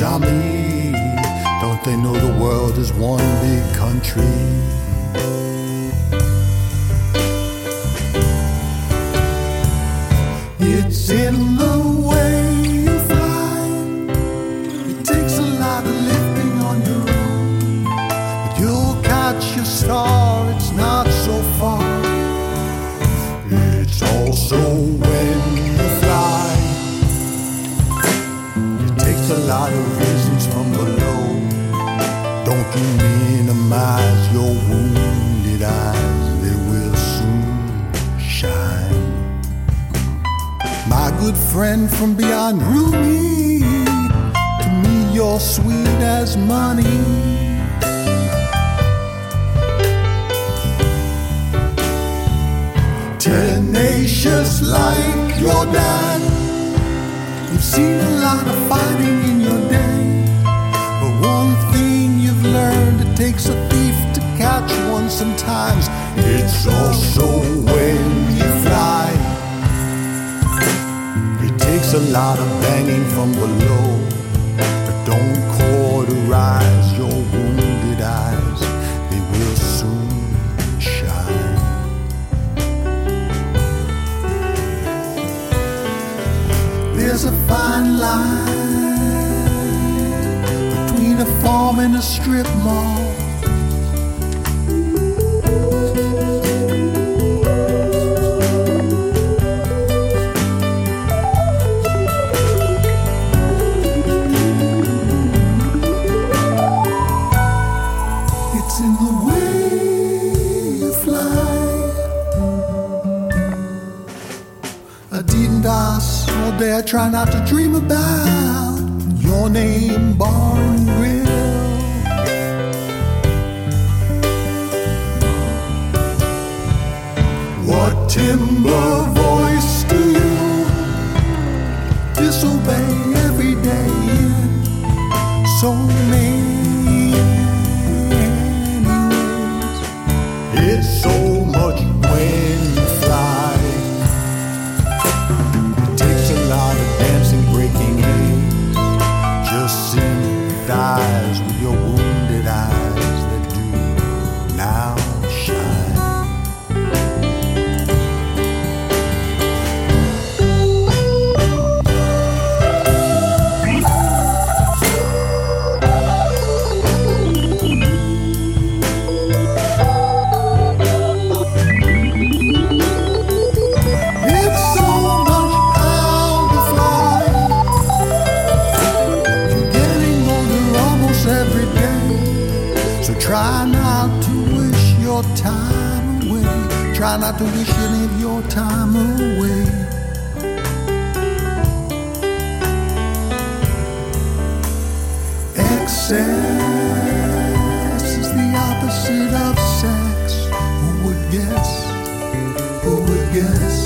me. Don't they know the world is one big country? It's in the way you fly. It takes a lot of lifting on your own. But you'll catch your star, good friend from beyond Rumi, to me you're sweet as money. Tenacious like your dad. You've seen a lot of fighting in your day. But one thing you've learned it takes a thief to catch one sometimes. It's also when a lot of banging from below. But don't cauterize your wounded eyes, they will soon shine. There's a fine line between a farm and a strip mall. Adidas, all day I try not to dream about your name, bar and grill. What timber voice do you disobey every day in so many with your wounded eyes try not to wish your time away. Try not to wish any of your time away. Excess is the opposite of sex. Who would guess? Who would guess?